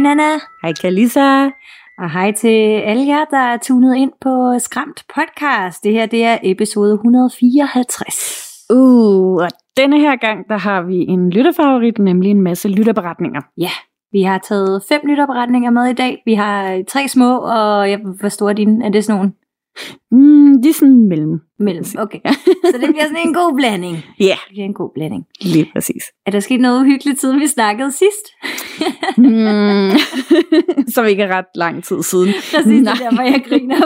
Nana, Hej Kalisa. og hej til alle jer, der er tunet ind på Skræmt podcast. Det her det er episode 154. Uh, og denne her gang, der har vi en lytterfavorit, nemlig en masse lytterberetninger. Ja, vi har taget fem lytterberetninger med i dag. Vi har tre små, og jeg forstår din. Er det sådan nogle Mm, de er sådan mellem. mellem? Okay, så det bliver sådan en god blanding. Ja, yeah, Det bliver en god blanding. lige præcis. Er der sket noget uhyggeligt, siden vi snakkede sidst? Mm, som ikke er ret lang tid siden. Præcis, det er derfor, jeg griner.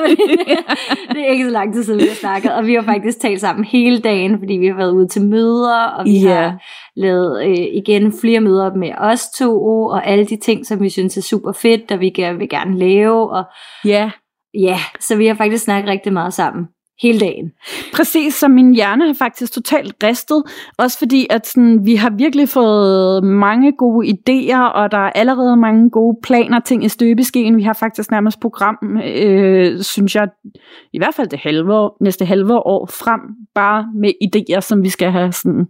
det er ikke så lang tid siden, vi har snakket. Og vi har faktisk talt sammen hele dagen, fordi vi har været ude til møder, og vi Ja. har lavet øh, igen flere møder med os to, og alle de ting, som vi synes er super fedt, og vi gerne, vil gerne lave. Og Ja, ja, så vi har faktisk snakket rigtig meget sammen hele dagen. Præcis, så min hjerne har faktisk totalt ristet. Også fordi, at sådan, vi har virkelig fået mange gode idéer, og der er allerede mange gode planer, ting i støbeskeen. Vi har faktisk nærmest program, øh, synes jeg, i hvert fald det halve år, næste halve år frem, bare med idéer, som vi skal have sådan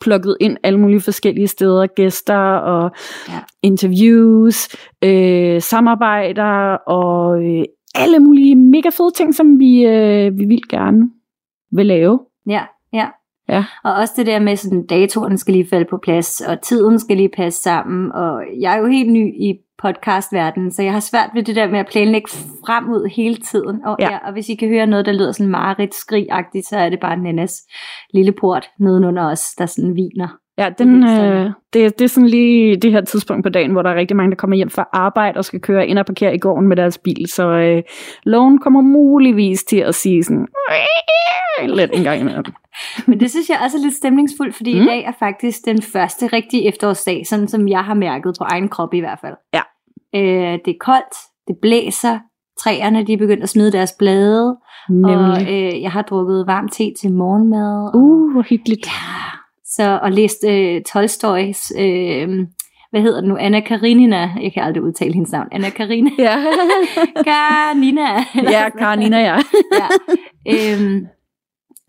plukket ind alle mulige forskellige steder, gæster og Ja. interviews, øh, samarbejder og øh, alle mulige mega fede ting, som vi, øh, vi vil gerne vil lave. Ja, ja. Ja. Og også det der med, sådan datoren skal lige falde på plads, og tiden skal lige passe sammen, og jeg er jo helt ny i podcastverdenen, så jeg har svært ved det der med at planlægge frem ud hele tiden. Og, ja. Ja. Og hvis I kan høre noget, der lyder sådan meget skrigagtigt, så er det bare Nannas lille port nedenunder os, der sådan viner. Ja, Det er den, øh, det, det er sådan lige det her tidspunkt på dagen, hvor der er rigtig mange, der kommer hjem fra arbejde og skal køre ind og parkere i gården med deres bil. Så øh, loven kommer muligvis til at sige sådan lidt en gang imellem. Men det synes jeg også er lidt stemningsfuldt, fordi mm. I dag er faktisk den første rigtige efterårsdag, sådan som jeg har mærket på egen krop i hvert fald. Ja. Øh, det er koldt, det blæser, træerne de er begyndt at smide deres blade, og Nemlig. øh, jeg har drukket varm te til morgenmad. Og, Uh, hvor hyggeligt. ja, så, og læst øh, Tolstoys, øh, hvad hedder det nu, Anna Karenina, jeg kan aldrig udtale hendes navn, Anna Karina, Ja, Karenina. ja Karanina, ja. ja. Øhm,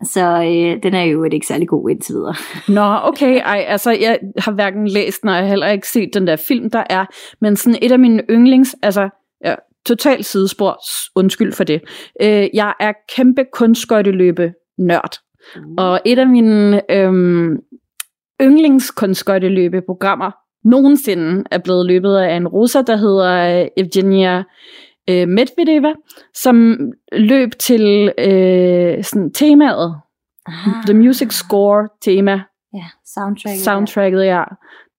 så øh, den er jo ikke særlig god indtil videre. Nå, okay. Ej, altså, jeg har hverken læst den, og jeg har heller ikke set den der film, der er. Men sådan et af mine yndlings, altså, ja, total sidespor, undskyld for det. Øh, jeg er kæmpe kunstskøjteløbe nørd. Og et af mine øhm, yndlingskunstskøjteløbeprogrammer nogensinde er blevet løbet af en russer, der hedder øh, Evgenia øh, Medvedeva, som løb til øh, sådan temaet, Ah. The Music Score tema, Ja, soundtrack. soundtracket, ja.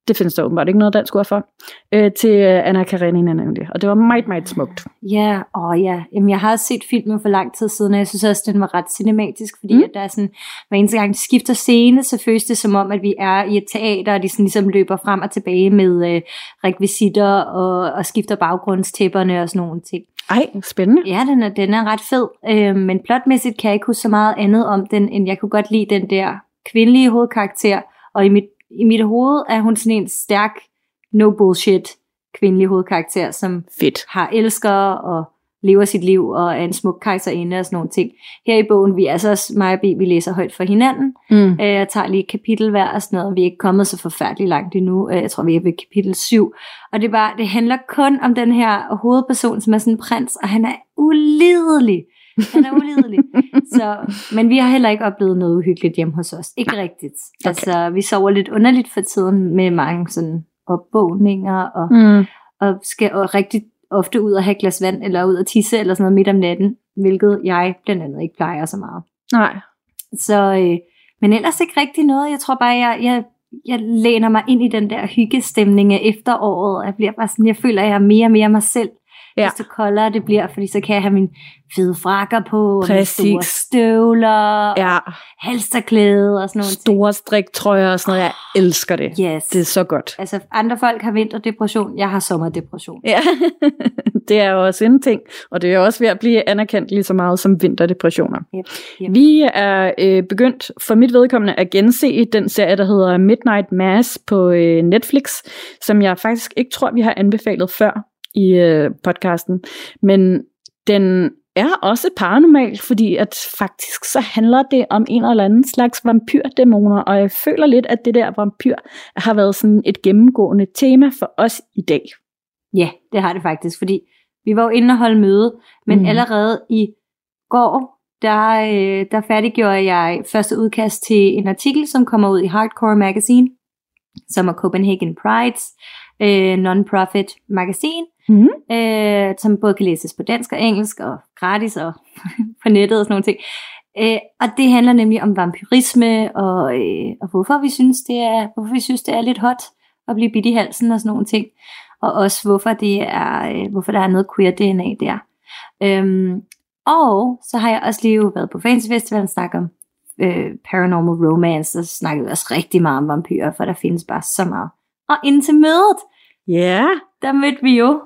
Det findes der åbenbart ikke noget dansk ord for. Øh, til øh, Anna Karenina nemlig. Og det var meget, meget smukt. Ja, åh ja. Jamen, jeg har set filmen for lang tid siden, og jeg synes også, den var ret cinematisk, fordi mm. at der er sådan, hver eneste gang de skifter scene, så føles det som om, at vi er i et teater, og de sådan ligesom løber frem og tilbage med øh, rekvisitter og, og skifter baggrundstæpperne og sådan nogle ting. Ej, spændende. Ja, den er, den er ret fed, øh, men plotmæssigt kan jeg ikke huske så meget andet om den, end jeg kunne godt lide den der kvindelige hovedkarakter, og i mit, i mit hoved er hun sådan en stærk, no bullshit kvindelig hovedkarakter, som Fedt. har elsker og lever sit liv og er en smuk kejserinde og sådan nogle ting. Her i bogen, vi er altså også mig og B, vi læser højt for hinanden. Mm. Øh, Jeg tager lige et kapitel hver og sådan noget. Vi er ikke kommet så forfærdeligt langt endnu. Øh, Jeg tror, vi er ved kapitel 7. Og det, er bare, det handler kun om den her hovedperson, som er sådan en prins, og han er ulidelig. Han er ulidelig. så, men vi har heller ikke oplevet noget uhyggeligt hjemme hos os. Ikke Nej. rigtigt. Altså, vi sover lidt underligt for tiden med mange sådan opvågninger og Mm. og skal og rigtig ofte ud og have et glas vand, eller ud og tisse, eller sådan noget midt om natten, hvilket jeg blandt andet ikke plejer så meget. Nej. Så, øh, men ellers ikke rigtig noget. Jeg tror bare, jeg, jeg, jeg læner mig ind i den der hyggestemning af efteråret. Jeg bliver bare sådan, jeg føler, at jeg er mere og mere mig selv Ja. desto koldere det bliver, fordi så kan jeg have min fede frakker på, og mine store Præcis. støvler, Ja, og halsterklæde og sådan noget. store striktrøjer og sådan noget. Jeg elsker det. Yes. Det er så godt. Altså, andre folk har vinterdepression, jeg har sommerdepression. Ja, det er jo også en ting, og det er også ved at blive anerkendt lige så meget som vinterdepressioner. Yep, yep. Vi er øh, begyndt for mit vedkommende at gense den serie, der hedder Midnight Mass på øh, Netflix, som jeg faktisk ikke tror, vi har anbefalet før i øh, podcasten. Men den er også paranormal, fordi at faktisk så handler det om en eller anden slags vampyrdæmoner, og jeg føler lidt, at det der vampyr har været sådan et gennemgående tema for os i dag. Ja, det har det faktisk, fordi vi var jo inde og holde møde, men Mm. allerede i går, der, øh, der færdiggjorde jeg første udkast til en artikel, som kommer ud i Hardcore Magazine, som er Copenhagen Prides øh, non-profit magasin, Mm. øh, som både kan læses på dansk og engelsk, og gratis og på nettet og sådan nogle ting. Øh, og det handler nemlig om vampyrisme, og, øh, og hvorfor, vi synes, det er, hvorfor vi synes, det er lidt hot at blive bidt i halsen og sådan nogle ting. Og også hvorfor, det er, øh, hvorfor der er noget queer DNA der. Øhm, og så har jeg også lige jo været på Fantasy Festival og snakket om øh, paranormal romance, og snakkede vi også rigtig meget om vampyrer, for der findes bare så meget. Og indtil mødet, Ja, yeah. der mødte vi jo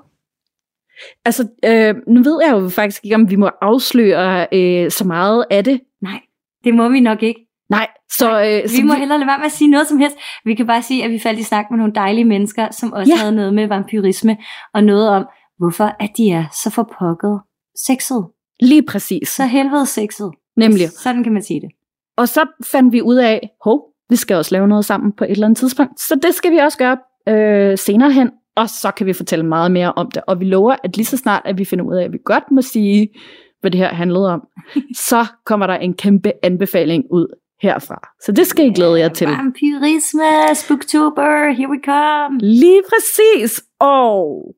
altså øh, nu ved jeg jo faktisk ikke, om vi må afsløre øh, så meget af det. Nej, det må vi nok ikke. Nej, så, øh, så Vi må hellere lade være med at sige noget som helst. Vi kan bare sige, at vi faldt i snak med nogle dejlige mennesker, som også ja. havde noget med vampyrisme, og noget om, hvorfor at de er så forpokket sexet. lige præcis. Så helvede sexet. Nemlig. Sådan kan man sige det. Og så fandt vi ud af, hov, vi skal også lave noget sammen på et eller andet tidspunkt. Så det skal vi også gøre øh, senere hen, og så kan vi fortælle meget mere om det. Og vi lover, at lige så snart, at vi finder ud af, at vi godt må sige, hvad det her handlede om, så kommer der en kæmpe anbefaling ud herfra. Så det skal I glæde jer til. Vampyrisme, spooktober, here we come. Lige præcis. Og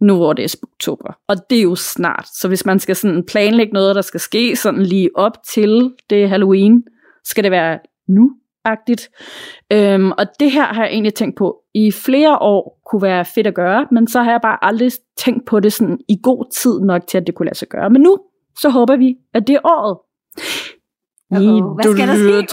nu hvor det er oktober, og det er jo snart. Så hvis man skal sådan planlægge noget, der skal ske sådan lige op til det Halloween, skal det være nu-agtigt. Øhm, og det her har jeg egentlig tænkt på i flere år kunne være fedt at gøre, men så har jeg bare aldrig tænkt på det sådan i god tid nok til, at det kunne lade sig gøre. Men nu, så håber vi, at det er året. Uh-oh, hvad skal der ske?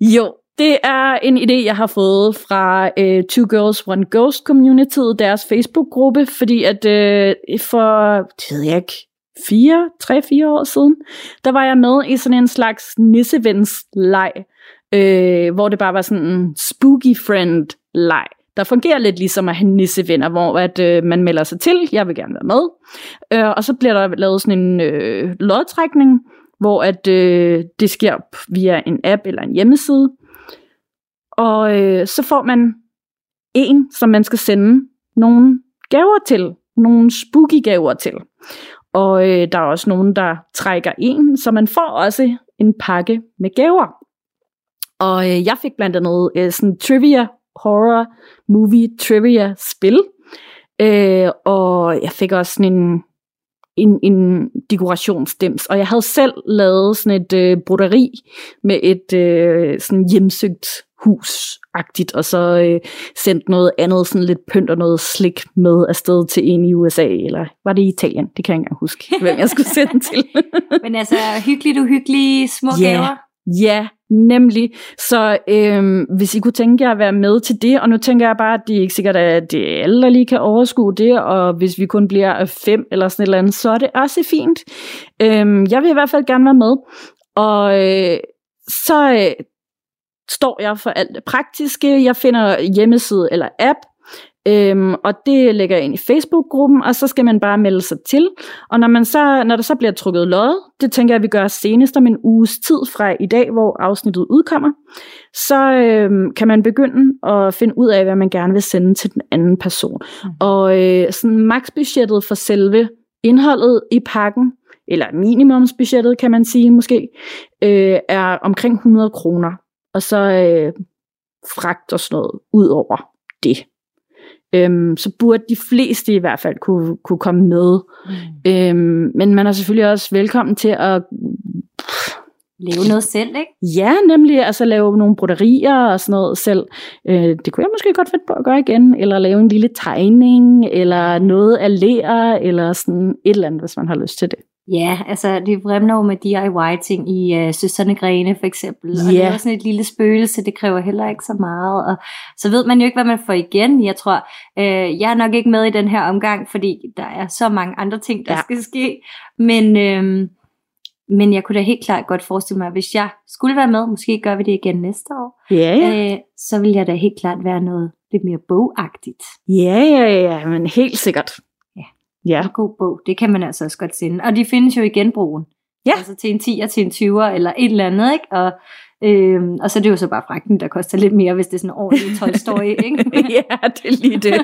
Jo, det er en idé, jeg har fået fra uh, Two Girls One Ghost Community, deres Facebook-gruppe, fordi at uh, for, det ved jeg ikke, fire, tre, fire år siden, der var jeg med i sådan en slags nissevens-leg, øh, hvor det bare var sådan en spooky friend-leg, der fungerer lidt ligesom at have nissevenner, hvor at, øh, man melder sig til, jeg vil gerne være med, øh, og så bliver der lavet sådan en øh, lodtrækning, hvor at øh, det sker via en app eller en hjemmeside, og øh, så får man en, som man skal sende nogle gaver til, nogle spooky gaver til. Og øh, der er også nogen, der trækker en, så man får også en pakke med gaver. Og øh, jeg fik blandt andet øh, sådan trivia, horror, movie trivia spil. Øh, og jeg fik også sådan en, en, en dekorationsdims. Og jeg havde selv lavet sådan et øh, broderi med et øh, sådan hjemsøgt hus-agtigt, og så øh, sendt noget andet, sådan lidt pynt og noget slik med afsted til en i USA, eller var det i Italien? Det kan jeg ikke engang huske, hvem jeg skulle sende til. Men altså, hyggeligt uhyggelige små Ja. gaver. Ja, nemlig. Så øhm, hvis I kunne tænke jer at være med til det, og nu tænker jeg bare, at det er ikke sikkert, at det er alle, der lige kan overskue det, og hvis vi kun bliver fem eller sådan et eller andet, så er det også fint. Øhm, jeg vil i hvert fald gerne være med. Og øh, så øh, står jeg for alt det praktiske. Jeg finder hjemmeside eller app, Øhm, og det lægger jeg ind i Facebook-gruppen, og så skal man bare melde sig til. Og når, man så, når der så bliver trukket lod, det tænker jeg, at vi gør senest om en uges tid fra i dag, hvor afsnittet udkommer, så øhm, kan man begynde at finde ud af, hvad man gerne vil sende til den anden person. Mm. Og øh, sådan maksbudgettet for selve indholdet i pakken, eller minimumsbudgettet kan man sige måske, øh, er omkring 100 kroner. Og så øh, fragt og sådan noget ud over det. Øhm, så burde de fleste i hvert fald kunne, kunne komme med. Mm. Øhm, men man er selvfølgelig også velkommen til at pff, lave noget selv, ikke? Ja, nemlig altså lave nogle broderier og sådan noget selv. Øh, det kunne jeg måske godt finde på at gøre igen, eller lave en lille tegning, eller noget af lær, eller sådan et eller andet, hvis man har lyst til det. Ja, altså det vrimler jo med DIY-ting i øh, Søsterne Grene for eksempel, og Ja. det er også sådan et lille spøgelse, det kræver heller ikke så meget, og så ved man jo ikke, hvad man får igen. Jeg tror, øh, jeg er nok ikke med i den her omgang, fordi der er så mange andre ting, der ja. skal ske, men, øh, men jeg kunne da helt klart godt forestille mig, at hvis jeg skulle være med, måske gør vi det igen næste år, Ja, ja. øh, så vil jeg da helt klart være noget lidt mere bogagtigt. Ja, ja, ja, men helt sikkert. Ja. En god bog, det kan man altså også godt sende. Og de findes jo i genbrugen. Ja. Altså til en 10'er, til en 20'er, eller et eller andet, ikke? Og, øhm, og så er det jo så bare fragten, der koster lidt mere, hvis det er sådan en ordentlig Toy Story, ikke? ja, det er lige det.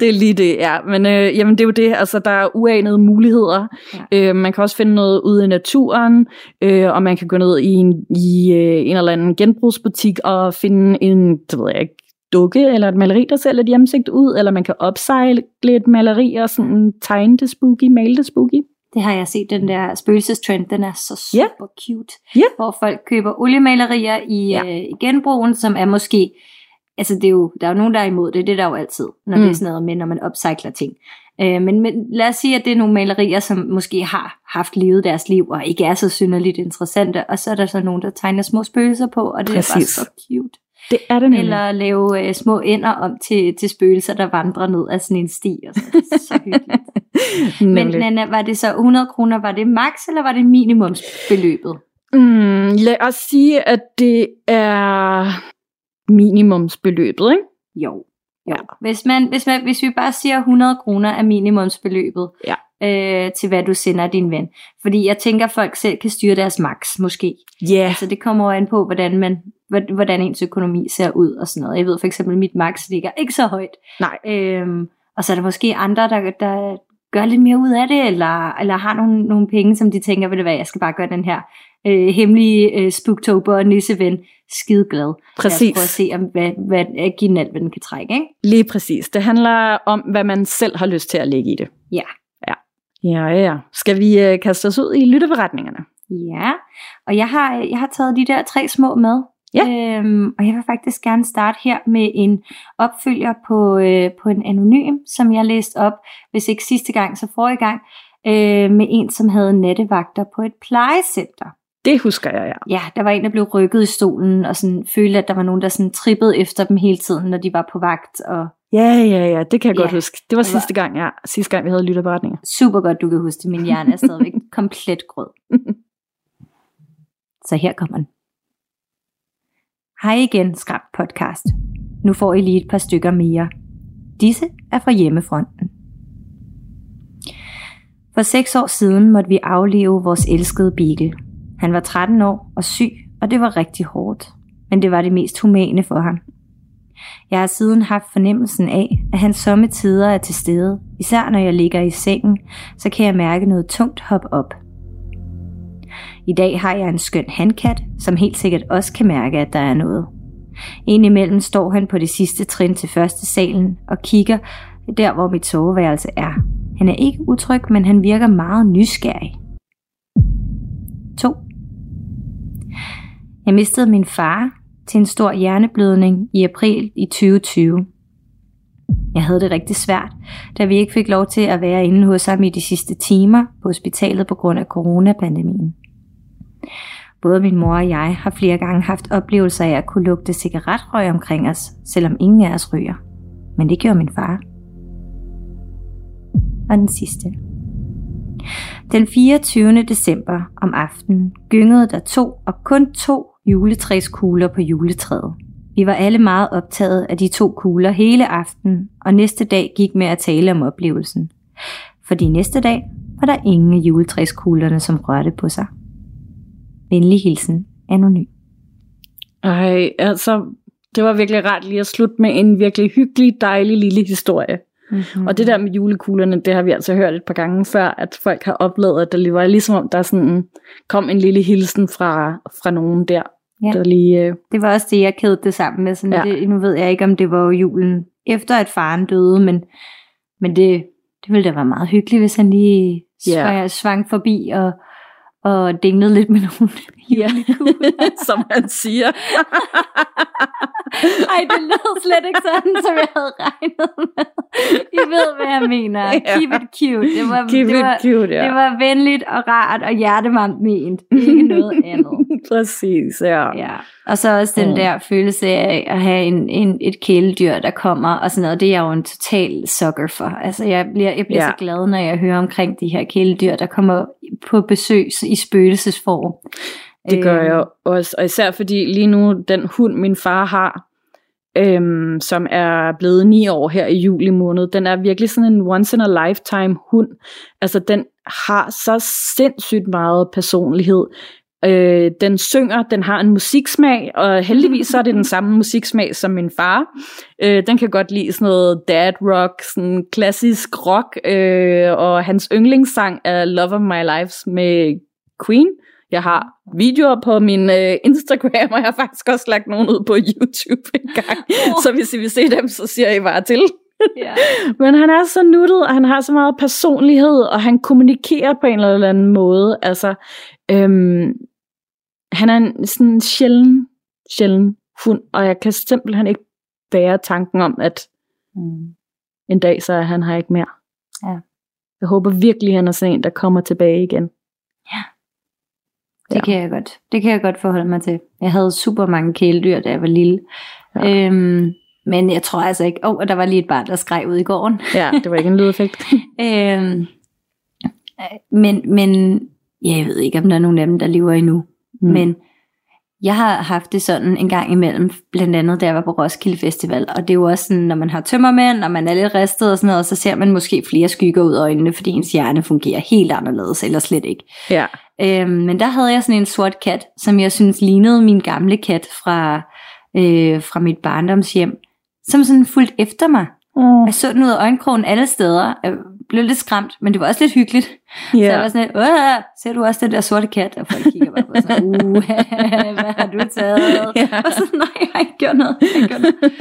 det er lige det, ja. Men øh, jamen, det er jo det, altså der er uanede muligheder. Ja. Øh, man kan også finde noget ude i naturen, øh, og man kan gå ned i en, i, øh, en eller anden genbrugsbutik og finde en, det ved jeg ikke, dukke eller et maleri, der ser lidt hjemsigt ud, eller man kan opsejle et maleri og sådan tegne det spooky, male det spooky. Det har jeg set, den der spøgelsestrend, den er så super cute. Ja. Hvor folk køber oliemalerier i, ja. øh, i genbrugen, som er måske, altså det er jo, der er jo nogen, der er imod det, det er der jo altid, når mm. det Mm. er sådan noget med, når man upcycler ting. Øh, men, men lad os sige, at det er nogle malerier, som måske har haft levet deres liv, og ikke er så synderligt interessante, og så er der så nogen, der tegner små spøgelser på, og det er bare Præcis. så cute. Det er det nemlig. Eller lave øh, små ender om til, til spøgelser, der vandrer ned ad sådan en sti, og så, det er så hyggeligt. Men. Nana, var det så 100 kroner, var det max, eller var det minimumsbeløbet? Mm, lad os sige, at det er minimumsbeløbet, ikke? Jo. jo. Ja. Hvis, man, hvis, man, hvis vi bare siger 100 kroner er minimumsbeløbet Ja. øh, til, hvad du sender din ven. Fordi jeg tænker, at folk selv kan styre deres max, måske. Ja, yeah. Så det kommer an på, hvordan, man, hvordan ens økonomi ser ud og sådan noget. Jeg ved for eksempel, at mit max ligger ikke så højt. nej. Øhm, og så er der måske andre, der, der gør lidt mere ud af det, eller, eller har nogle, nogle penge, som de tænker, ved du hvad, jeg skal bare gøre den her øh, hemmelige øh, spooktober og nisseven skide glad. Lad os Præcis. prøve at se, om, hvad, hvad, hvad give den alt, hvad den kan trække, ikke? Lige præcis. Det handler om, hvad man selv har lyst til at lægge i det. Ja. Ja, ja. ja. Skal vi øh, kaste os ud i lytteberetningerne? Ja, og jeg har, jeg har taget de der tre små med. Ja. Øhm, og jeg vil faktisk gerne starte her med en opfølger på, øh, på en anonym, som jeg læste op, hvis ikke sidste gang, så forrige gang, øh, med en, som havde nattevagter på et plejecenter. Det husker jeg, ja. Ja, der var en, der blev rykket i stolen, og sådan følte, at der var nogen, der sådan trippede efter dem hele tiden, når de var på vagt. Og Ja, ja, ja, det kan jeg Ja, godt huske. Det var det var- sidste gang, ja. Sidste gang, vi havde lytterberetninger. super godt, du kan huske det. Min hjerne er stadigvæk komplet grød. Så her kommer den. Hej igen, Skræmt Podcast. Nu får I lige et par stykker mere. Disse er fra hjemmefronten. For seks år siden måtte vi afleve vores elskede Beagle. Han var 13 år og syg, og det var rigtig hårdt. Men det var det mest humane for ham. Jeg har siden haft fornemmelsen af, at han somme tider er til stede. Især når jeg ligger i sengen, så kan jeg mærke noget tungt hop op. I dag har jeg en skøn handkat, som helt sikkert også kan mærke, at der er noget. Indimellem står han på det sidste trin til første salen og kigger der, hvor mit soveværelse er. Han er ikke utryg, men han virker meget nysgerrig. 2. Jeg mistede min far til en stor hjerneblødning i april i 2020. Jeg havde det rigtig svært, da vi ikke fik lov til at være inde hos ham i de sidste timer på hospitalet på grund af coronapandemien. Både min mor og jeg har flere gange haft oplevelser af at kunne lugte cigaretrøg omkring os, selvom ingen af os ryger. Men det gjorde min far. Og den sidste. Den 24. december om aftenen gyngede der to og kun to juletræskugler på juletræet. Vi var alle meget optaget af de to kugler hele aftenen, og næste dag gik med at tale om oplevelsen. Fordi næste dag var der ingen af juletræskuglerne, som rørte på sig. Venlig hilsen, anonym. Ej, altså, det var virkelig rart lige at slutte med en virkelig hyggelig, dejlig lille historie. Mm-hmm. Og det der med julekuglerne, det har vi altså hørt et par gange før, at folk har oplevet, at det var ligesom om, der sådan kom en lille hilsen fra, fra nogen der. Ja. Der lige, øh, Det var også det, jeg kædede det sammen med. Sådan Ja. det, nu ved jeg ikke, om det var julen efter, at faren døde, men, men det, det ville da være meget hyggeligt, hvis han lige yeah. svang forbi og, og dinglede lidt med nogle Ja, som han siger. Ej, det lød slet ikke sådan, som jeg havde regnet med. I ved, hvad jeg mener. Ja. Keep it cute. Det var, Keep det var, cute, ja. det var venligt og rart og hjertevarmt ment. Ikke noget andet. Præcis, ja. Ja. Og så også den Mm. der følelse af at have en, en, et kæledyr, der kommer og sådan noget. Det er jeg jo en total sucker for. Altså, jeg bliver, jeg bliver Ja. så glad, når jeg hører omkring de her kæledyr, der kommer på besøg i spøgelsesform. Det gør Øh, jeg også, og især fordi lige nu, den hund, min far har, øhm, som er blevet ni år her i juli måned, den er virkelig sådan en once in a lifetime hund. Altså, den har så sindssygt meget personlighed. Øh, den synger, den har en musiksmag, og heldigvis så er det den samme musiksmag som min far. Øh, den kan godt lide sådan noget dad rock, sådan klassisk rock, øh, og hans yndlingssang er Love of My Life med Queen. Jeg har videoer på min øh, Instagram, og jeg har faktisk også lagt nogen ud på YouTube en gang. Så hvis I vil se dem, så siger I bare til. Ja. Men han er så nuttet, og han har så meget personlighed, og han kommunikerer på en eller anden måde. Altså, øhm, han er en sådan sjælden, sjælden hund, og jeg kan simpelthen ikke bære tanken om, at Mm. en dag så er han her ikke mere. Ja. Jeg håber virkelig, han er sådan en, der kommer tilbage igen. Det Ja. kan jeg godt. Det kan jeg godt forholde mig til. Jeg havde super mange kæledyr, da jeg var lille. Ja. Ja. Øhm, men jeg tror altså ikke... Åh, oh, der var lige et barn, der skreg ud i gården. Ja, det var ikke en lydeffekt. øhm, øh, men, men jeg ved ikke, om der er nogen af dem, der lever endnu. Mm. Men jeg har haft det sådan en gang imellem, blandt andet da jeg var på Roskilde Festival, og det er jo også sådan, når man har tømmermænd, og man er lidt ristet og sådan noget, så ser man måske flere skygger ud af øjnene, fordi ens hjerne fungerer helt anderledes, eller slet ikke. Ja. Øhm, men der havde jeg sådan en sort kat, som jeg synes lignede min gamle kat fra, øh, fra mit barndomshjem, som sådan fulgte efter mig. Oh, Jeg så den ud af øjenkrogen alle steder. Blev lidt skræmt, men det var også lidt hyggeligt. Så jeg var sådan lidt, Åh, ser du også den der sorte kat? Og folk kigger bare på sådan, uh, hvad har du taget? Ja. Og så, nej, jeg har ikke gjort noget. Jeg har ikke gjort noget.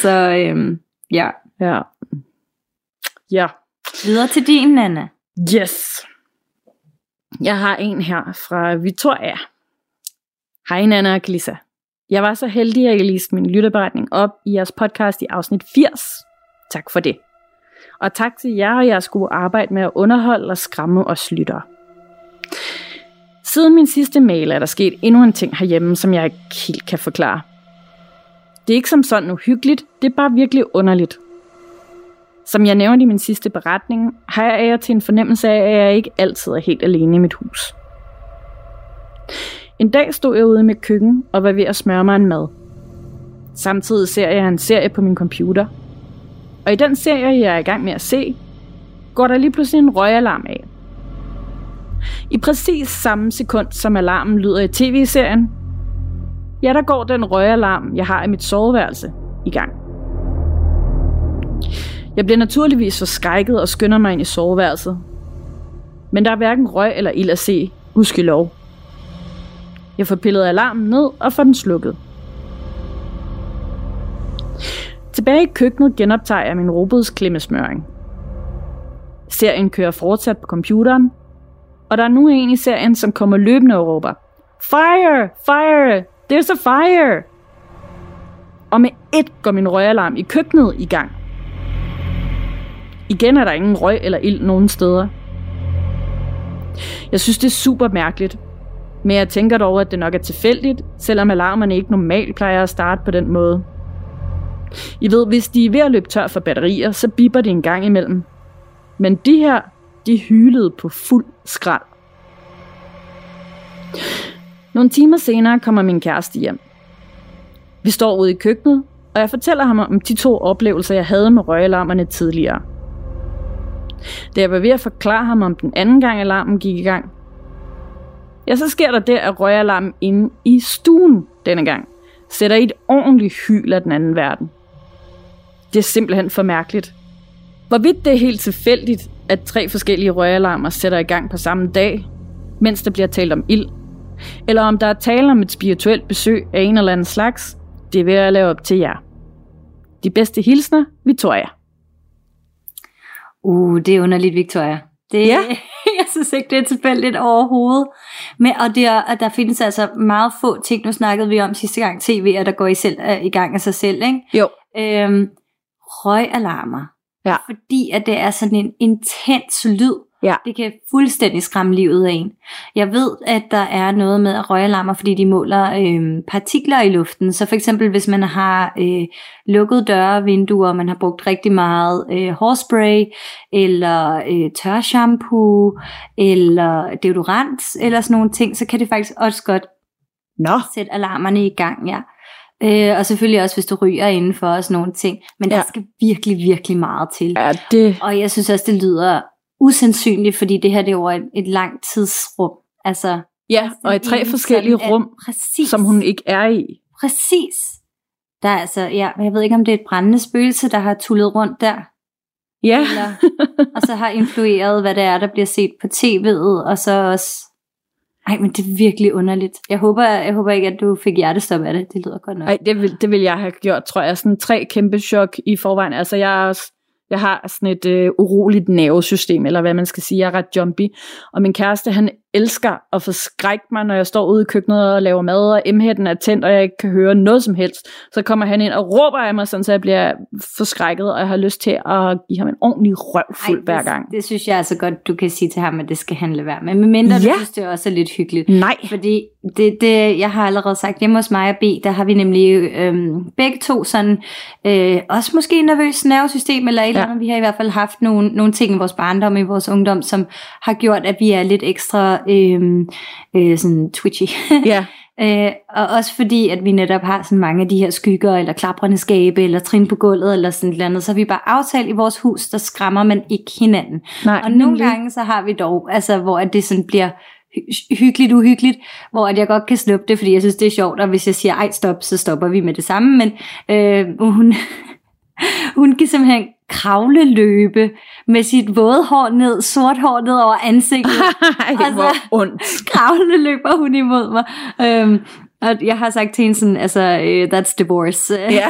Så øhm, ja, Ja. Ja. videre til din, Nana. Yes. Jeg har en her fra Victoria. Hej Nana og Glissa. Jeg var så heldig, at jeg læste min lytterberetning op i jeres podcast i afsnit 80. Tak for det. Og tak til jer og jeres gode arbejde med at underholde og skræmme os lyttere. Siden min sidste mail er der sket endnu en ting herhjemme, som jeg ikke helt kan forklare. Det er ikke som sådan uhyggeligt, det er bare virkelig underligt. Som jeg nævnte i min sidste beretning, har jeg af til en fornemmelse af, at jeg ikke altid er helt alene i mit hus. En dag stod jeg ude i mit køkken og var ved at smøre mig en mad. Samtidig ser jeg en serie på min computer. Og i den serie, jeg er i gang med at se, går der lige pludselig en røgalarm af. I præcis samme sekund, som alarmen lyder i tv-serien, ja, der går den røgalarm, jeg har i mit soveværelse, i gang. Jeg bliver naturligvis forskrækket og skynder mig ind i soveværelset. Men der er hverken røg eller ild at se, gudskelov. Jeg får pillet alarmen ned og får den slukket. Tilbage i køkkenet genoptager jeg min robotsklimmesmøring. Serien kører fortsat på computeren, og der er nu en i serien, som kommer løbende og råber Fire! Fire! There's a fire! Og med et går min røgalarm i køkkenet i gang. Igen er der ingen røg eller ild nogen steder. Jeg synes, det er super mærkeligt, men jeg tænker dog, at det nok er tilfældigt, selvom alarmerne ikke normalt plejer at starte på den måde. I ved, hvis de er ved at løbe tør for batterier, så bipper de en gang imellem. Men de her, de hylede på fuld skrald. Nogle timer senere kommer min kæreste hjem. Vi står ude i køkkenet, og jeg fortæller ham om de to oplevelser, jeg havde med røgalarmerne tidligere. Da jeg var ved at forklare ham om den anden gang alarmen gik i gang, ja, så sker der det, at røgalarmen inde i stuen denne gang sætter i et ordentligt hyl af den anden verden. Det er simpelthen for mærkeligt. Hvorvidt det er helt tilfældigt, at tre forskellige røgalarmer sætter i gang på samme dag, mens der bliver talt om ild, eller om der er tale om et spirituelt besøg af en eller anden slags, det vil jeg lave op til jer. De bedste hilsner, Victoria. Uh, det er underligt, Victoria. Det Ja. jeg synes ikke, det er tilfældigt overhovedet. Men, og, det er, og der findes altså meget få ting, nu snakkede vi om sidste gang, tv, at der går i, selv, i gang af sig selv, ikke? Jo. Øhm, røgalarmer. Ja. Fordi at det er sådan en intens lyd. Ja. Det kan fuldstændig skræmme livet af en. Jeg ved, at der er noget med røgalarmer, fordi de måler øhm, partikler i luften. Så for eksempel, hvis man har øh, lukket døre og vinduer, og man har brugt rigtig meget øh, hårspray, eller øh, tørshampoo, eller deodorant, eller sådan nogle ting, så kan det faktisk også godt Nå. sætte alarmerne i gang, ja. Øh, og selvfølgelig også, hvis du ryger indenfor og sådan nogle ting. Men der Ja. skal virkelig, virkelig meget til. Ja, det... Og jeg synes også, det lyder usandsynligt, fordi det her det er over et, et langt tidsrum. Altså, Ja, og i tre forskellige rum, præcis, som hun ikke er i. Præcis. Der er altså, ja, jeg ved ikke, om det er et brændende spøgelse, der har tullet rundt der, Ja, eller, og så har influeret, hvad det er, der bliver set på tv'et, og så også... Ej, men det er virkelig underligt. Jeg håber, jeg håber ikke, at du fik hjertestop af det. Det lyder godt nok. Ej, det vil, det vil jeg have gjort, tror jeg. Sådan tre kæmpe chok i forvejen. Altså, jeg, er også, jeg har sådan et øh, uroligt nervesystem, eller hvad man skal sige. Jeg er ret jumpy. Og min kæreste, han elsker at forskrække mig, når jeg står ude i køkkenet og laver mad, og m er tændt, og jeg ikke kan høre noget som helst. Så kommer han ind og råber af mig, sådan, så jeg bliver forskrækket, og jeg har lyst til at give ham en ordentlig røvfuld hver gang. Det, det synes jeg altså godt, du kan sige til ham, at det skal han lade være med. Men mindre Ja. du synes, det også er lidt hyggeligt. Nej. Fordi det, det, jeg har allerede sagt, hjemme hos mig og B, der har vi nemlig øhm, begge to sådan, øh, også måske nervøs nervesystem, eller et eller Ja. andet. Vi har i hvert fald haft nogle, nogle ting i vores barndom, i vores ungdom, som har gjort, at vi er lidt ekstra øhm, øh, sådan twitchy. Ja, Øh, og også fordi, at vi netop har sådan mange af de her skygger, eller klaprende skabe, eller trin på gulvet, eller sådan et eller andet, så har vi bare aftalt i vores hus, der skræmmer man ikke hinanden. nej. Og nogle nemlig. gange så har vi dog, altså hvor at det sådan bliver hy- hyggeligt uhyggeligt, hvor at jeg godt kan sluppe det, fordi jeg synes det er sjovt, og hvis jeg siger ej stop, så stopper vi med det samme, men øh, hun, hun kan simpelthen kravleløbe med sit våde hår ned, sort hår ned over ansigtet, Ej, Altså- hvor ondt. kravlende løber hun imod mig. Øhm, og jeg har sagt til hende sådan, altså, uh, that's divorce. Ja.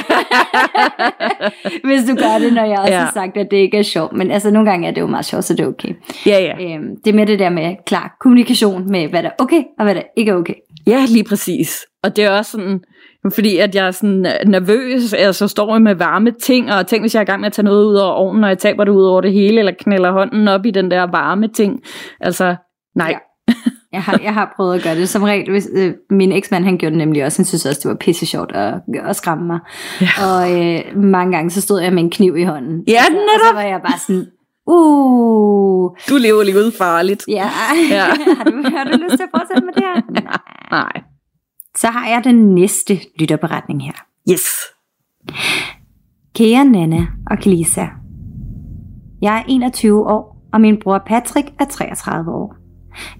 Hvis du gør det, når jeg også Ja. har sagt, at det ikke er sjovt. Men altså, nogle gange er det jo meget sjovt, så det er okay. ja, ja. Øhm, det er med det der med klar kommunikation med, hvad der er okay, og hvad der ikke er okay. Ja, lige præcis. Og det er også sådan, fordi at jeg er sådan nervøs, altså står jeg med varme ting, og tænk, hvis jeg er i gang med at tage noget ud over ovnen, og jeg taber det ud over det hele, eller knælder hånden op i den der varme ting. Altså, nej. Ja. Jeg har, jeg har prøvet at gøre det. Som regel, hvis, øh, min eksmand han gjorde det nemlig også. Han synes også, det var pisse sjovt at, at skræmme mig. Ja. Og øh, mange gange, så stod jeg med en kniv i hånden. Ja, Og så netop. var jeg bare sådan, uh, Du lever lige ud farligt. ja. Ja. har, du, har du lyst til at fortsætte med det her? Nej. Nej. Så har jeg den næste lytterberetning her. Yes. Kære Nana og Lisa. Jeg er 21 år, og min bror Patrick er 33 år.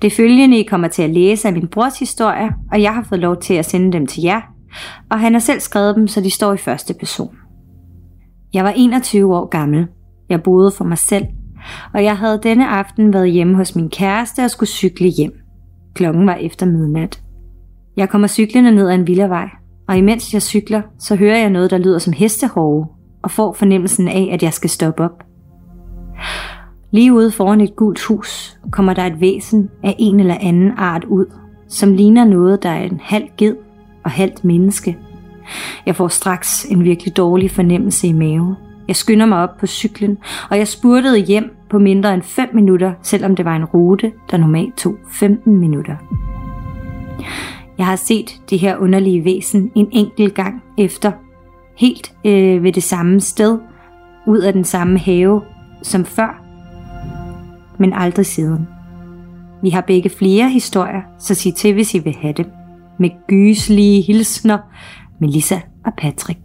Det følgende I kommer til at læse af min brors historie, og jeg har fået lov til at sende dem til jer, og han har selv skrevet dem, så de står i første person. Jeg var 21 år gammel. Jeg boede for mig selv, og jeg havde denne aften været hjemme hos min kæreste og skulle cykle hjem. Klokken var efter midnat. Jeg kommer cyklende ned ad en villavej, og imens jeg cykler, så hører jeg noget, der lyder som hestehove, og får fornemmelsen af, at jeg skal stoppe op. Lige ude foran et gult hus kommer der et væsen af en eller anden art ud, som ligner noget, der er en halv ged og halvt menneske. Jeg får straks en virkelig dårlig fornemmelse i maven. Jeg skynder mig op på cyklen, og jeg spurtede hjem på mindre end 5 minutter, selvom det var en rute, der normalt tog 15 minutter. Jeg har set det her underlige væsen en enkelt gang efter, helt øh, ved det samme sted, ud af den samme have som før, men aldrig siden. Vi har begge flere historier, så sig til, hvis I vil have det. Med gyslige hilsner, Melissa og Patrick.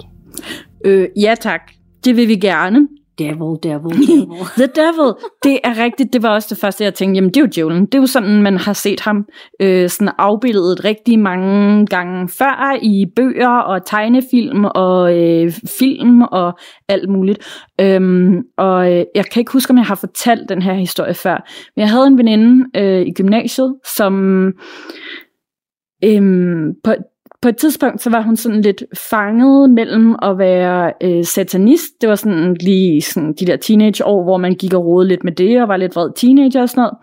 Øh, ja tak. Det vil vi gerne. Devil, devil, devil. The Devil, det er rigtigt. Det var også det første, jeg tænkte, jamen det er jo djævlen. Det er jo sådan, man har set ham øh, sådan afbildet rigtig mange gange før i bøger og tegnefilm og øh, film og alt muligt. Øhm, og øh, jeg kan ikke huske, om jeg har fortalt den her historie før. Men jeg havde en veninde øh, i gymnasiet, som øhm, på, på et tidspunkt, så var hun sådan lidt fanget mellem at være øh, satanist. Det var sådan lige sådan de der teenageår, hvor man gik og rode lidt med det, og var lidt vred teenager og sådan noget.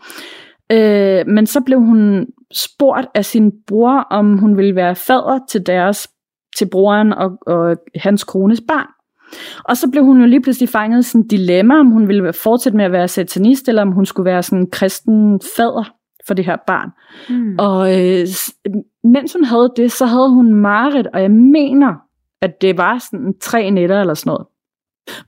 Øh, men så blev hun spurgt af sin bror, om hun ville være fader til deres til broren og, og hans kones barn. Og så blev hun jo lige pludselig fanget i sådan et dilemma, om hun ville fortsætte med at være satanist, eller om hun skulle være sådan en kristen fader for det her barn. Mm. Og øh, mens hun havde det, så havde hun Marit, og jeg mener, at det var sådan tre nætter eller sådan noget.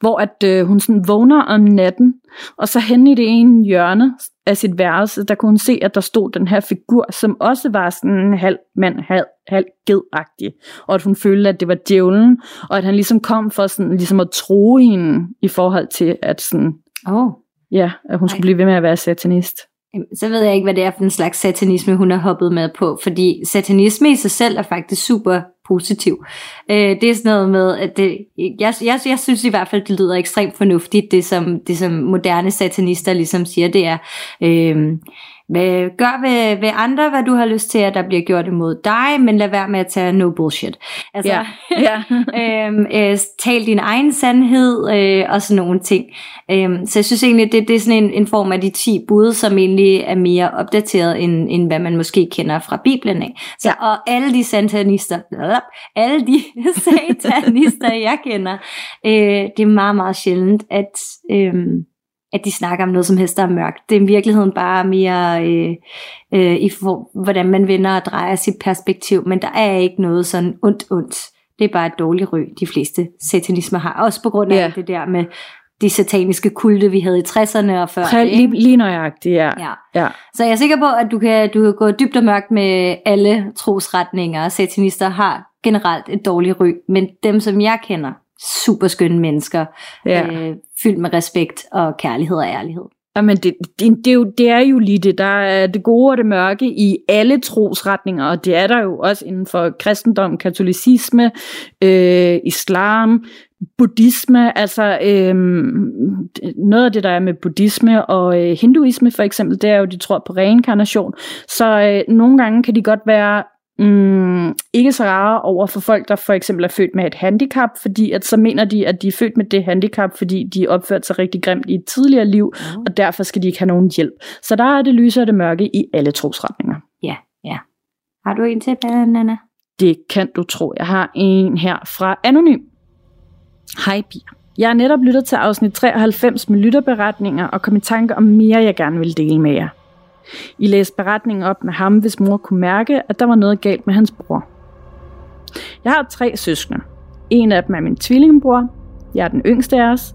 Hvor at øh, hun sådan vågner om natten, og så hen i det ene hjørne af sit værelse, der kunne hun se, at der stod den her figur, som også var sådan en halv mand, halv, halv gedagtig. Og at hun følte, at det var djævlen, og at han ligesom kom for sådan, ligesom at tro hende i forhold til, at sådan, oh. ja, at hun skulle blive ved med at være satanist. Så ved jeg ikke, hvad det er for en slags satanisme, hun har hoppet med på, fordi satanisme i sig selv er faktisk super positiv. Øh, det er sådan noget med, at det, jeg, jeg, jeg synes i hvert fald, det lyder ekstremt fornuftigt, det som, det som moderne satanister ligesom siger, det er, øh, gør ved, ved andre, hvad du har lyst til, at der bliver gjort imod dig, men lad være med at tage no bullshit. Altså, ja. ja. øhm, øh, tal din egen sandhed øh, og sådan nogle ting. Øhm, så jeg synes egentlig, det, det er sådan en, en form af de 10 bud, som egentlig er mere opdateret, end, end hvad man måske kender fra Bibelen af. Så, ja. Og alle de satanister, alle de satanister, jeg kender, øh, det er meget, meget sjældent, at... Øh, at de snakker om noget som helst, der er mørkt. Det er i virkeligheden bare mere øh, øh, i for, hvordan man vender og drejer sit perspektiv, men der er ikke noget sådan ondt ondt. Det er bare et dårligt ry, de fleste satanismer har. Også på grund af ja. det der med de sataniske kulte, vi havde i 60'erne og før. Præ, lige, lige nøjagtigt, ja. ja. ja. Så jeg er sikker på, at du kan, du kan gå dybt og mørkt med alle trosretninger. Satanister har generelt et dårligt ry, men dem, som jeg kender, super skønne mennesker, ja. øh, fyldt med respekt og kærlighed og ærlighed. Jamen, det, det, det, er jo, det er jo lige det. Der er det gode og det mørke i alle trosretninger, og det er der jo også inden for kristendom, katolicisme, øh, islam, buddhisme. Altså, øh, noget af det, der er med buddhisme og øh, hinduisme for eksempel, det er jo, de tror på reinkarnation. Så øh, nogle gange kan de godt være mm, ikke så rare over for folk, der for eksempel er født med et handicap, fordi at så mener de, at de er født med det handicap, fordi de opført sig rigtig grimt i et tidligere liv, mm. og derfor skal de ikke have nogen hjælp. Så der er det lyse og det mørke i alle trosretninger. Ja, ja. Har du en til, Nana? Det kan du tro. Jeg har en her fra Anonym. Hej, Pia. Jeg har netop lyttet til afsnit 93 med lytterberetninger og kom i tanke om mere, jeg gerne vil dele med jer. I læste beretningen op med ham, hvis mor kunne mærke, at der var noget galt med hans bror. Jeg har tre søskende. En af dem er min tvillingebror. Jeg er den yngste af os.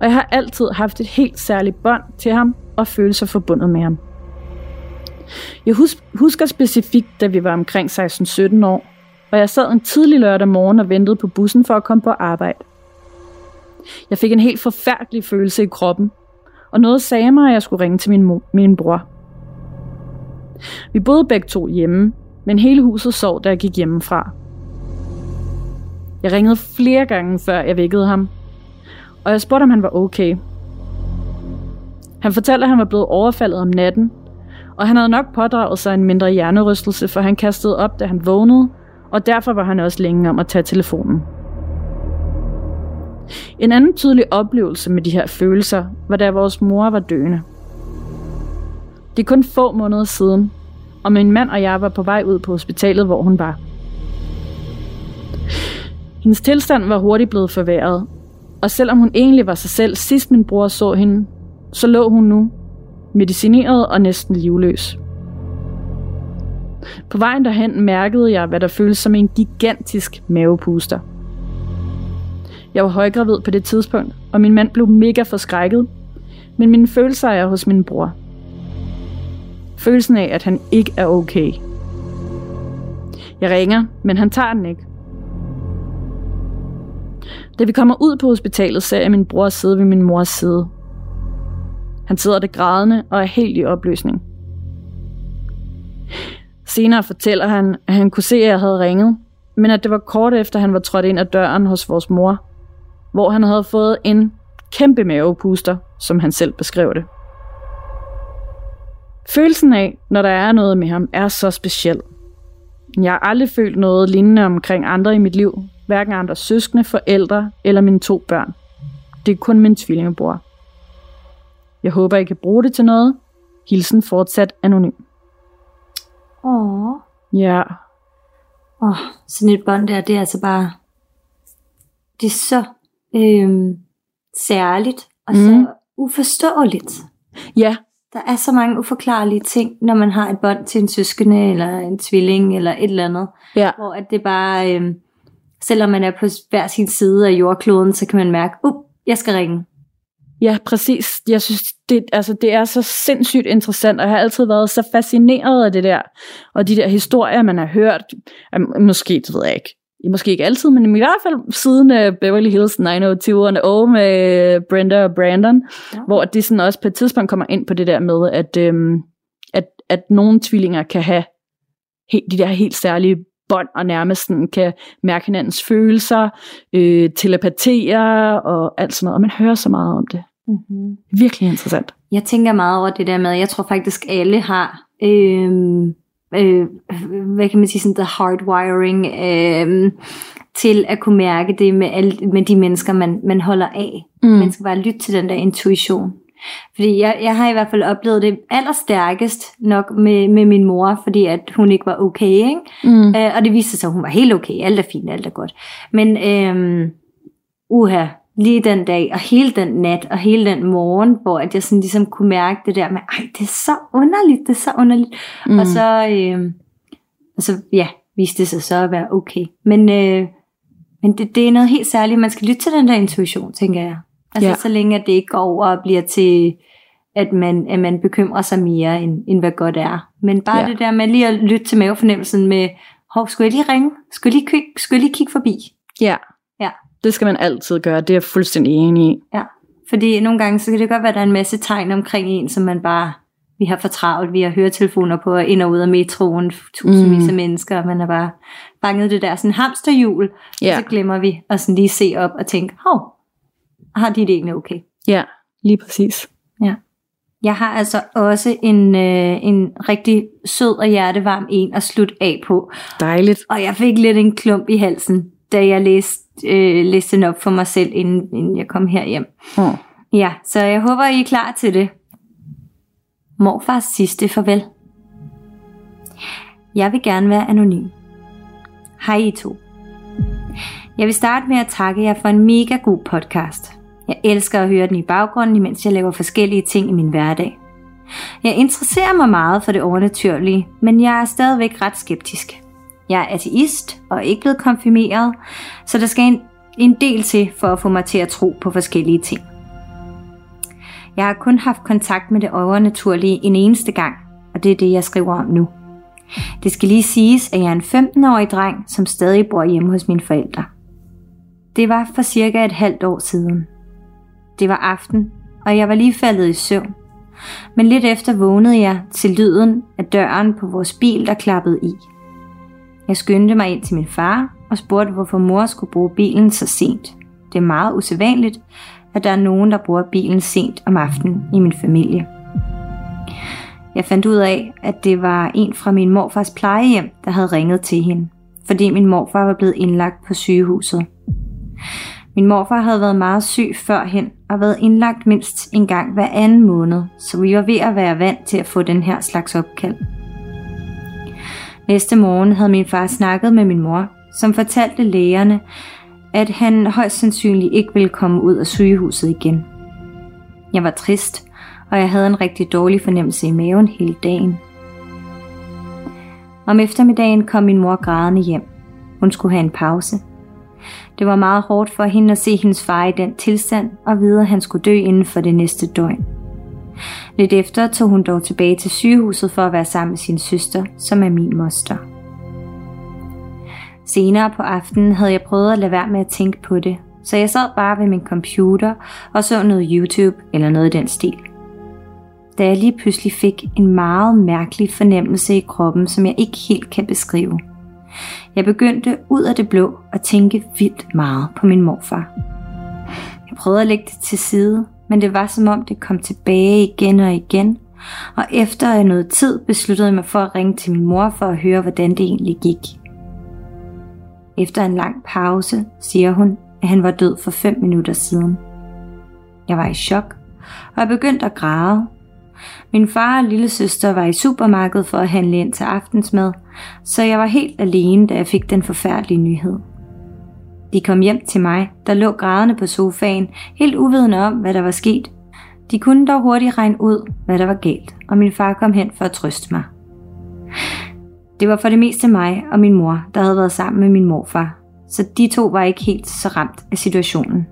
Og jeg har altid haft et helt særligt bånd til ham og følelser forbundet med ham. Jeg husker specifikt, da vi var omkring 16-17 år, og jeg sad en tidlig lørdag morgen og ventede på bussen for at komme på arbejde. Jeg fik en helt forfærdelig følelse i kroppen, og noget sagde mig, at jeg skulle ringe til min, min bror. Vi boede begge to hjemme, men hele huset sov, da jeg gik hjemmefra. Jeg ringede flere gange, før jeg vækkede ham, og jeg spurgte, om han var okay. Han fortalte, at han var blevet overfaldet om natten, og han havde nok pådraget sig en mindre hjernerystelse, for han kastede op, da han vågnede, og derfor var han også længe om at tage telefonen. En anden tydelig oplevelse med de her følelser var, da vores mor var døende. Det er kun få måneder siden, og min mand og jeg var på vej ud på hospitalet, hvor hun var. Hendes tilstand var hurtigt blevet forværret, og selvom hun egentlig var sig selv sidst min bror så hende, så lå hun nu, medicineret og næsten livløs. På vejen derhen mærkede jeg, hvad der føltes som en gigantisk mavepuster. Jeg var højgravid på det tidspunkt, og min mand blev mega forskrækket, men mine følelser er hos min bror – Følelsen af, at han ikke er okay. Jeg ringer, men han tager den ikke. Da vi kommer ud på hospitalet, ser jeg min bror sidde ved min mors side. Han sidder der grædende og er helt i opløsning. Senere fortæller han, at han kunne se, at jeg havde ringet, men at det var kort efter, han var trådt ind ad døren hos vores mor, hvor han havde fået en kæmpe mavepuster, som han selv beskrev det. Følelsen af, når der er noget med ham, er så speciel. Jeg har aldrig følt noget lignende omkring andre i mit liv. Hverken andre søskende, forældre eller mine to børn. Det er kun min tvillingebror. Jeg håber, I kan bruge det til noget. Hilsen fortsat anonym. Åh. Ja, Åh, sådan et bånd der, det er altså bare... Det er så øhm, særligt og. Mm. så uforståeligt. ja, Der er så mange uforklarlige ting, når man har et bånd til en søskende, eller en tvilling, eller et eller andet. ja, Hvor at det bare, øhm, selvom man er på hver sin side af jordkloden, så kan man mærke, uh, jeg skal ringe. ja, præcis. Jeg synes, det, altså, det er så sindssygt interessant, og jeg har altid været så fascineret af det der, og de der historier, man har hørt, måske, det ved jeg ikke, måske ikke altid, men i hvert fald siden uh, Beverly Hills 90210'erne og med Brenda og Brandon, Ja. hvor de sådan også på et tidspunkt kommer ind på det der med, at, øhm, at, at nogle tvillinger kan have helt, de der helt særlige bånd, og nærmest sådan kan mærke hinandens følelser, øh, telepatere og alt sådan noget. Og man hører så meget om det. Mm-hmm. Virkelig interessant. Jeg tænker meget over det der med, jeg tror faktisk alle har, øhm, øh, hvad kan man sige, sådan the hardwiring øhm, til at kunne mærke det med, alle, med de mennesker, man, man holder af. Mm. Man skal bare lytte til den der intuition. Fordi jeg, jeg har i hvert fald oplevet det allerstærkest nok med, med min mor, fordi at hun ikke var okay, ikke? Mm. Øh, og det viste sig, at hun var helt okay. Alt er fint, alt er godt. Men øhm, uha, lige den dag, og hele den nat, og hele den morgen, hvor at jeg sådan ligesom kunne mærke det der med, ej, det er så underligt, det er så underligt. Mm. Og så, øhm, og så, ja, viste det sig så at være okay. Men, øh, men det, det er noget helt særligt. Man skal lytte til den der intuition, tænker jeg. Altså Ja. så længe at det ikke går over og bliver til, at man, at man bekymrer sig mere, end, end hvad godt er. Men bare Ja. det der med lige at lytte til mavefornemmelsen med, hov, skulle jeg lige ringe? Skulle jeg lige, skulle jeg lige kigge forbi? Ja. Ja. Det skal man altid gøre. Det er jeg fuldstændig enig i. Ja. Fordi nogle gange, så kan det godt være, at der er en masse tegn omkring en, som man bare, vi har for travlt, vi har høretelefoner på, og ind og ud af metroen, tusindvis Mm. af mennesker, og man er bare fanget det der sådan hamsterhjul, Ja. og så glemmer vi at sådan lige se op og tænke, hov, har de det egentlig okay? Ja, lige præcis. Jeg har altså også en, øh, en rigtig sød og hjertevarm en at slutte af på. Dejligt. Og jeg fik lidt en klump i halsen, da jeg læste, øh, læste den op for mig selv, inden, inden jeg kom herhjem. Oh. Ja, så jeg håber, I er klar til det. Morfars sidste farvel. Jeg vil gerne være anonym. Hej I to. Jeg vil starte med at takke jer for en mega god podcast. Jeg elsker at høre den i baggrunden, imens jeg laver forskellige ting i min hverdag. Jeg interesserer mig meget for det overnaturlige, men jeg er stadigvæk ret skeptisk. Jeg er ateist og ikke blevet konfirmeret, så der skal en, en del til for at få mig til at tro på forskellige ting. Jeg har kun haft kontakt med det overnaturlige en eneste gang, og det er det, jeg skriver om nu. Det skal lige siges, at jeg er en 15-årig dreng, som stadig bor hjemme hos mine forældre. Det var for cirka et halvt år siden. Det var aften, og jeg var lige faldet i søvn. Men lidt efter vågnede jeg til lyden af døren på vores bil, der klappede i. Jeg skyndte mig ind til min far og spurgte, hvorfor mor skulle bruge bilen så sent. Det er meget usædvanligt, at der er nogen, der bruger bilen sent om aftenen i min familie. Jeg fandt ud af, at det var en fra min morfars plejehjem, der havde ringet til hende, fordi min morfar var blevet indlagt på sygehuset. Min morfar havde været meget syg førhen og været indlagt mindst en gang hver anden måned, så vi var ved at være vant til at få den her slags opkald. Næste morgen havde min far snakket med min mor, som fortalte lægerne, at han højst sandsynligt ikke ville komme ud af sygehuset igen. Jeg var trist, og jeg havde en rigtig dårlig fornemmelse i maven hele dagen. Om eftermiddagen kom min mor grædende hjem. Hun skulle have en pause. Det var meget hårdt for hende at se hendes far i den tilstand og vide, at han skulle dø inden for det næste døgn. Lidt efter tog hun dog tilbage til sygehuset for at være sammen med sin søster, som er min moster. Senere på aftenen havde jeg prøvet at lade være med at tænke på det, så jeg sad bare ved min computer og så noget YouTube eller noget i den stil. Da jeg lige pludselig fik en meget mærkelig fornemmelse i kroppen, som jeg ikke helt kan beskrive. Jeg begyndte ud af det blå at tænke vildt meget på min morfar. Jeg prøvede at lægge det til side, men det var som om det kom tilbage igen og igen, Og efter noget tid besluttede jeg mig for at ringe til min mor for at høre, hvordan det egentlig gik. Efter en lang pause siger hun, at han var død for 5 minutter siden. Jeg var i chok, og jeg begyndte at græde. Min far og lille søster var i supermarkedet for at handle ind til aftensmad, så jeg var helt alene, da jeg fik den forfærdelige nyhed. De kom hjem til mig, der lå grædende på sofaen, helt uvidende om, hvad der var sket. De kunne dog hurtigt regne ud, hvad der var galt, og min far kom hen for at trøste mig. Det var for det meste mig og min mor, der havde været sammen med min morfar, så de to var ikke helt så ramt af situationen.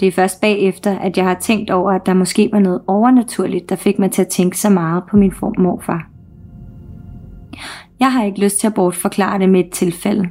Det er først bagefter, at jeg har tænkt over, at der måske var noget overnaturligt, der fik mig til at tænke så meget på min morfar. Jeg har ikke lyst til at bortforklare det med et tilfælde.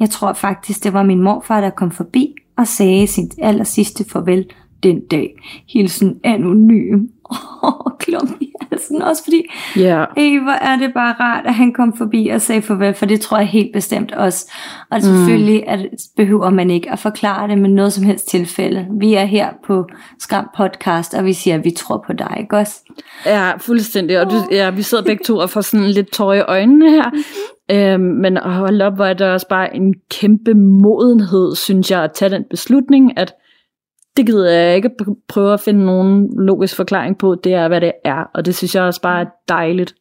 Jeg tror faktisk, det var min morfar, der kom forbi og sagde sit aller sidste farvel den dag. Hilsen anonym. Åh, klump i halsen. Også fordi, Yeah. Ej, hvor er det bare rart, at han kom forbi og sagde farvel, for det tror jeg helt bestemt også. Og selvfølgelig at, behøver man ikke at forklare det med noget som helst tilfælde. Vi er her på Skram Podcast, og vi siger, at vi tror på dig, ikke også? Ja, fuldstændig. Og du, ja, vi sidder begge to og får sådan lidt tøj i øjnene her. Øhm, men hold op, hvor er der også bare en kæmpe modenhed, synes jeg, at tage den beslutning, at det gider jeg ikke prøve at finde nogen logisk forklaring på. Det er, hvad det er. Og det synes jeg også bare er dejligt.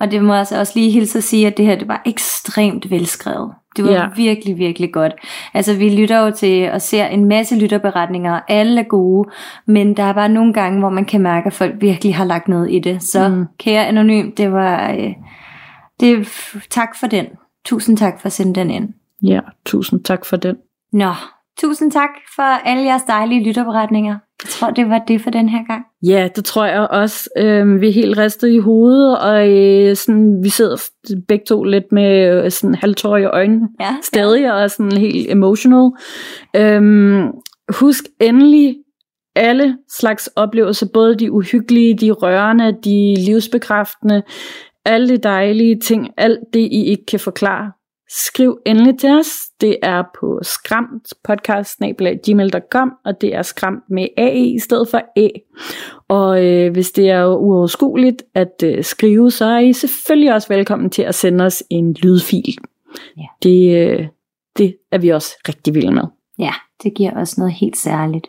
Og det må jeg altså også lige hilse at sige, at det her det var ekstremt velskrevet. Det var Ja. virkelig, virkelig godt. Altså vi lytter jo til og ser en masse lytterberetninger, og alle er gode, men der er bare nogle gange, hvor man kan mærke, at folk virkelig har lagt noget i det. Så Mm. kære anonym, det var... Øh, det, tak for den. Tusind tak for at sende den ind. Ja, tusind tak for den. Nå, tusind tak for alle jeres dejlige lytterberetninger. Jeg tror, det var det for den her gang. Ja, det tror jeg også. Øhm, vi er helt ristet i hovedet, og øh, sådan, vi sidder begge to lidt med øh, sådan halvtår i øjnene. Ja, stadig og er sådan helt emotional. Øhm, husk endelig alle slags oplevelser, både de uhyggelige, de rørende, de livsbekræftende, alle de dejlige ting, alt det I ikke kan forklare. Skriv endelig til os. Det er på skramtpodcast.gmail.com og det er skramt med AE i stedet for A. Og øh, hvis det er uoverskueligt at øh, skrive, så er I selvfølgelig også velkommen til at sende os en lydfil. Ja. Det, øh, det er vi også rigtig vilde med. Ja, det giver også noget helt særligt.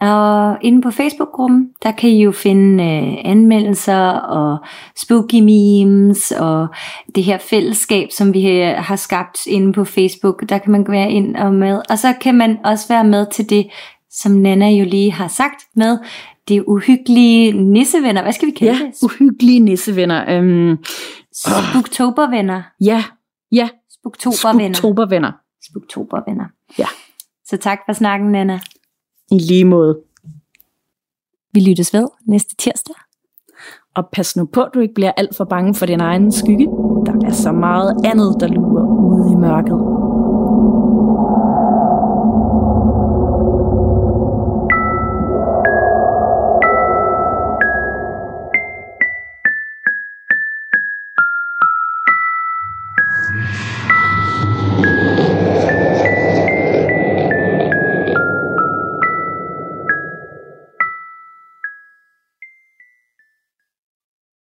Og inde på Facebook-gruppen, der kan I jo finde øh, anmeldelser og spooky memes og det her fællesskab, som vi øh, har skabt inde på Facebook. Der kan man være ind og med. Og så kan man også være med til det, som Nana jo lige har sagt med det uhyggelige nissevenner. Hvad skal vi kalde Ja, det? uhyggelige nissevenner. Øhm, Spooktobervenner. ja, ja, Spooktobervenner. Spooktobervenner. Spooktobervenner. Ja. Så tak for snakken, Nana. I lige måde. Vi lyttes ved næste tirsdag. Og pas nu på, at du ikke bliver alt for bange for din egen skygge. Der er så meget andet, der lurer ude i mørket.